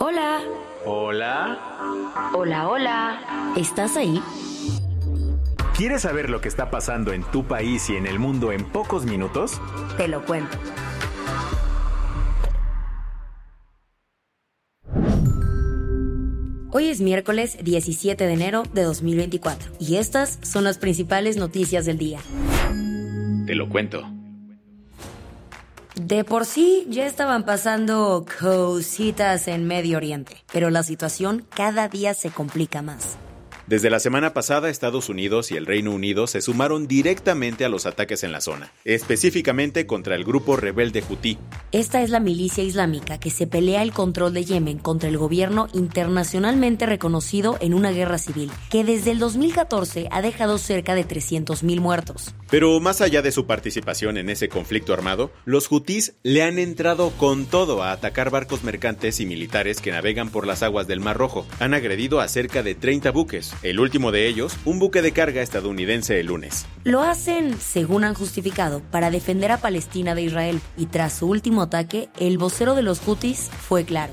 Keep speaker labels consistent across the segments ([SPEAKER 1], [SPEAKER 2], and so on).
[SPEAKER 1] Hola.
[SPEAKER 2] Hola.
[SPEAKER 1] Hola, hola. ¿Estás ahí?
[SPEAKER 2] ¿Quieres saber lo que está pasando en tu país y en el mundo en pocos minutos?
[SPEAKER 1] Te lo cuento. Hoy es miércoles 17 de enero de 2024 y estas son las principales noticias del día.
[SPEAKER 2] Te lo cuento.
[SPEAKER 1] De por sí ya estaban pasando cositas en Medio Oriente, pero la situación cada día se complica más.
[SPEAKER 2] Desde la semana pasada, Estados Unidos y el Reino Unido se sumaron directamente a los ataques en la zona, específicamente contra el grupo rebelde Houthi.
[SPEAKER 1] Esta es la milicia islámica que se pelea el control de Yemen contra el gobierno internacionalmente reconocido en una guerra civil, que desde el 2014 ha dejado cerca de 300.000 muertos.
[SPEAKER 2] Pero más allá de su participación en ese conflicto armado, los Houthis le han entrado con todo a atacar barcos mercantes y militares que navegan por las aguas del Mar Rojo. Han agredido a cerca de 30 buques, el último de ellos, un buque de carga estadounidense el lunes.
[SPEAKER 1] Lo hacen, según han justificado, para defender a Palestina de Israel, y tras su último ataque, el vocero de los Houthis fue claro.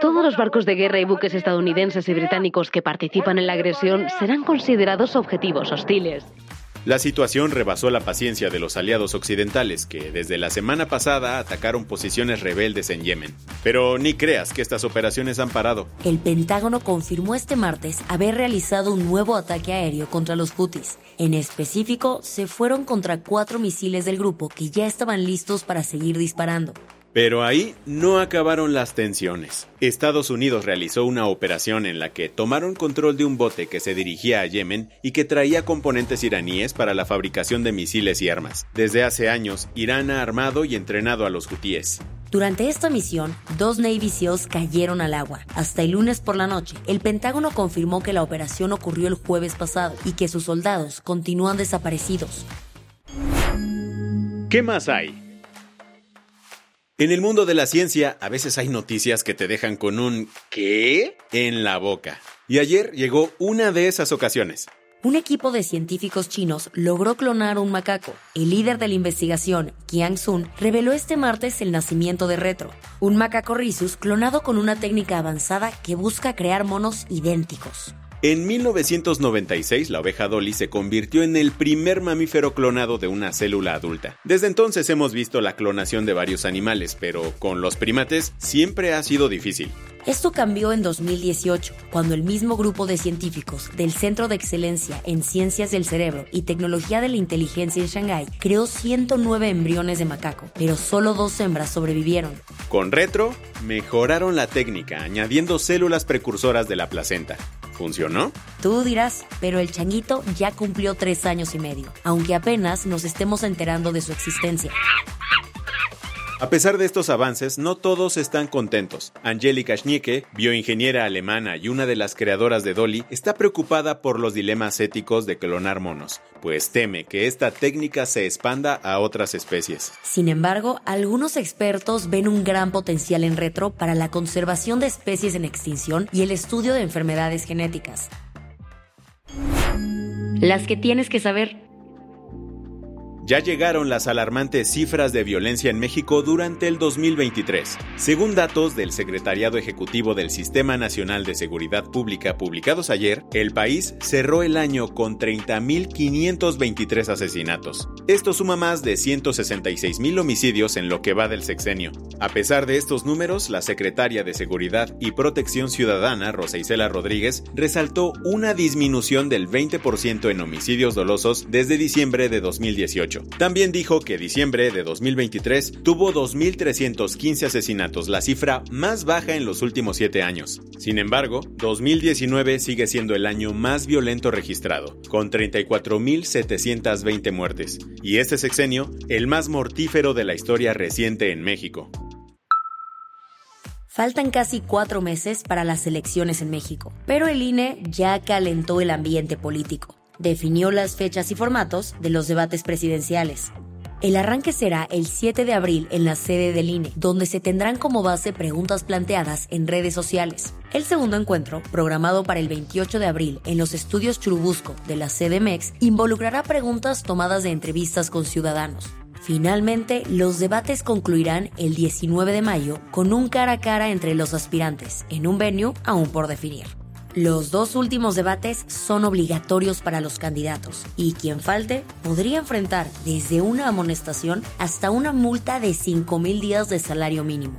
[SPEAKER 3] Todos los barcos de guerra y buques estadounidenses y británicos que participan en la agresión serán considerados objetivos hostiles.
[SPEAKER 2] La situación rebasó la paciencia de los aliados occidentales que desde la semana pasada atacaron posiciones rebeldes en Yemen. Pero ni creas que estas operaciones han parado.
[SPEAKER 1] El Pentágono confirmó este martes haber realizado un nuevo ataque aéreo contra los Houthis. En específico, se fueron contra cuatro misiles del grupo que ya estaban listos para seguir disparando.
[SPEAKER 2] Pero ahí no acabaron las tensiones. Estados Unidos realizó una operación en la que tomaron control de un bote que se dirigía a Yemen y que traía componentes iraníes para la fabricación de misiles y armas. Desde hace años, Irán ha armado y entrenado a los hutíes.
[SPEAKER 1] Durante esta misión, dos Navy SEALs cayeron al agua. Hasta el lunes por la noche, el Pentágono confirmó que la operación ocurrió el jueves pasado y que sus soldados continúan desaparecidos.
[SPEAKER 2] ¿Qué más hay? En el mundo de la ciencia, a veces hay noticias que te dejan con un ¿qué? en la boca. Y ayer llegó una de esas ocasiones.
[SPEAKER 1] Un equipo de científicos chinos logró clonar un macaco. El líder de la investigación, Qiang Sun, reveló este martes el nacimiento de Retro, un macaco rhesus clonado con una técnica avanzada que busca crear monos idénticos.
[SPEAKER 2] En 1996, la oveja Dolly se convirtió en el primer mamífero clonado de una célula adulta. Desde entonces hemos visto la clonación de varios animales, pero con los primates siempre ha sido difícil.
[SPEAKER 1] Esto cambió en 2018, cuando el mismo grupo de científicos del Centro de Excelencia en Ciencias del Cerebro y Tecnología de la Inteligencia en Shanghái creó 109 embriones de macaco, pero solo dos hembras sobrevivieron.
[SPEAKER 2] Con Retro, mejoraron la técnica añadiendo células precursoras de la placenta. ¿Funcionó?
[SPEAKER 1] Tú dirás, pero el changuito ya cumplió tres años y medio, aunque apenas nos estemos enterando de su existencia.
[SPEAKER 2] A pesar de estos avances, no todos están contentos. Angélica Schnieke, bioingeniera alemana y una de las creadoras de Dolly, está preocupada por los dilemas éticos de clonar monos, pues teme que esta técnica se expanda a otras especies.
[SPEAKER 1] Sin embargo, algunos expertos ven un gran potencial en retro para la conservación de especies en extinción y el estudio de enfermedades genéticas. Las que tienes que saber
[SPEAKER 2] ya llegaron las alarmantes cifras de violencia en México durante el 2023. Según datos del Secretariado Ejecutivo del Sistema Nacional de Seguridad Pública publicados ayer, el país cerró el año con 30.523 asesinatos. Esto suma más de 166.000 homicidios en lo que va del sexenio. A pesar de estos números, la secretaria de Seguridad y Protección Ciudadana, Rosa Isela Rodríguez, resaltó una disminución del 20% en homicidios dolosos desde diciembre de 2018. 2018. También dijo que diciembre de 2023 tuvo 2.315 asesinatos, la cifra más baja en los últimos siete años. Sin embargo, 2019 sigue siendo el año más violento registrado, con 34.720 muertes, y este sexenio el más mortífero de la historia reciente en México.
[SPEAKER 1] Faltan casi cuatro meses para las elecciones en México, pero el INE ya calentó el ambiente político. Definió las fechas y formatos de los debates presidenciales. El arranque será el 7 de abril en la sede del INE, donde se tendrán como base preguntas planteadas en redes sociales. El segundo encuentro, programado para el 28 de abril en los estudios Churubusco de la CDMX, involucrará preguntas tomadas de entrevistas con ciudadanos. Finalmente, los debates concluirán el 19 de mayo con un cara a cara entre los aspirantes, en un venue aún por definir. Los dos últimos debates son obligatorios para los candidatos y quien falte podría enfrentar desde una amonestación hasta una multa de 5.000 días de salario mínimo.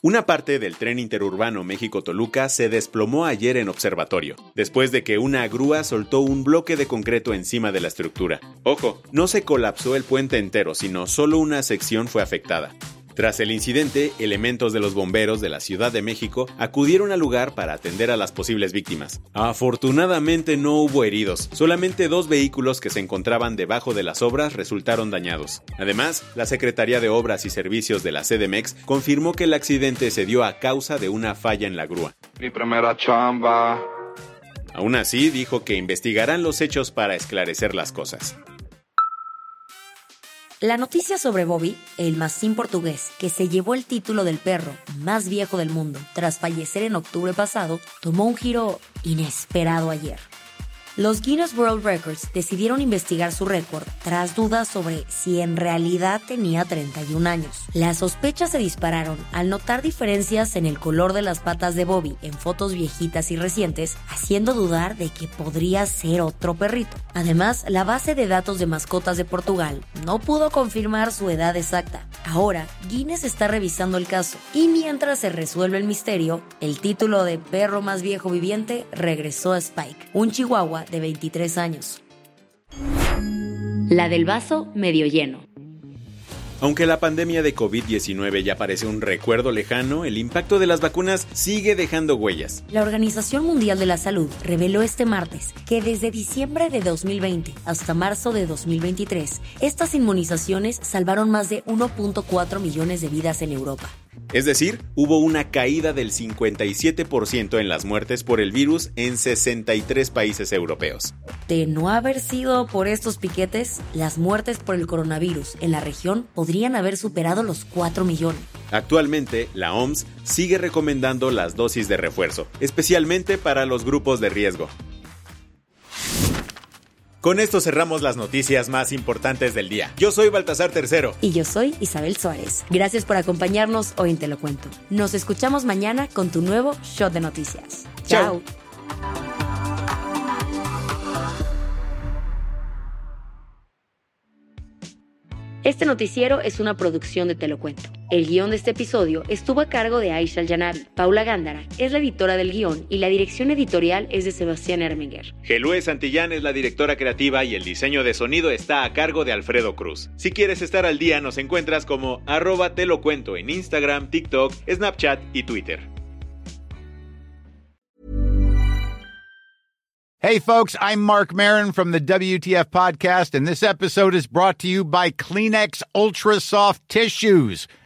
[SPEAKER 2] Una parte del tren interurbano México-Toluca se desplomó ayer en observatorio, después de que una grúa soltó un bloque de concreto encima de la estructura. Ojo, no se colapsó el puente entero, sino solo una sección fue afectada. Tras el incidente, elementos de los bomberos de la Ciudad de México acudieron al lugar para atender a las posibles víctimas. Afortunadamente no hubo heridos, solamente dos vehículos que se encontraban debajo de las obras resultaron dañados. Además, la Secretaría de Obras y Servicios de la CDMEX confirmó que el accidente se dio a causa de una falla en la grúa.
[SPEAKER 4] Mi primera chamba.
[SPEAKER 2] Aún así, dijo que investigarán los hechos para esclarecer las cosas.
[SPEAKER 1] La noticia sobre Bobby, el mastín portugués que se llevó el título del perro más viejo del mundo tras fallecer en octubre pasado, tomó un giro inesperado ayer. Los Guinness World Records decidieron investigar su récord tras dudas sobre si en realidad tenía 31 años. Las sospechas se dispararon al notar diferencias en el color de las patas de Bobby en fotos viejitas y recientes, haciendo dudar de que podría ser otro perrito. Además, la base de datos de mascotas de Portugal no pudo confirmar su edad exacta. Ahora, Guinness está revisando el caso y mientras se resuelve el misterio, el título de perro más viejo viviente regresó a Spike, un chihuahua de 23 años.
[SPEAKER 3] La del vaso medio lleno.
[SPEAKER 2] Aunque la pandemia de COVID-19 ya parece un recuerdo lejano, el impacto de las vacunas sigue dejando huellas.
[SPEAKER 1] La Organización Mundial de la Salud reveló este martes que desde diciembre de 2020 hasta marzo de 2023, estas inmunizaciones salvaron más de 1.4 millones de vidas en Europa.
[SPEAKER 2] Es decir, hubo una caída del 57% en las muertes por el virus en 63 países europeos.
[SPEAKER 1] De no haber sido por estos piquetes, las muertes por el coronavirus en la región podrían haber superado los 4 millones.
[SPEAKER 2] Actualmente, la OMS sigue recomendando las dosis de refuerzo, especialmente para los grupos de riesgo. Con esto cerramos las noticias más importantes del día. Yo soy Baltasar Tercero.
[SPEAKER 1] Y yo soy Isabel Suárez. Gracias por acompañarnos hoy en Te lo cuento. Nos escuchamos mañana con tu nuevo Shot de Noticias. Chao. Este noticiero es una producción de Te lo cuento. El guion de este episodio estuvo a cargo de Aisha Al-Janabi. Paula Gándara es la editora del guion y la dirección editorial es de Sebastián Erminger.
[SPEAKER 2] Gelue Santillán es la directora creativa y el diseño de sonido está a cargo de Alfredo Cruz. Si quieres estar al día, nos encuentras como arroba te lo cuento en Instagram, TikTok, Snapchat y Twitter.
[SPEAKER 5] Hey, folks, I'm Mark Marin from the WTF Podcast, and this episode is brought to you by Kleenex Ultra Soft Tissues,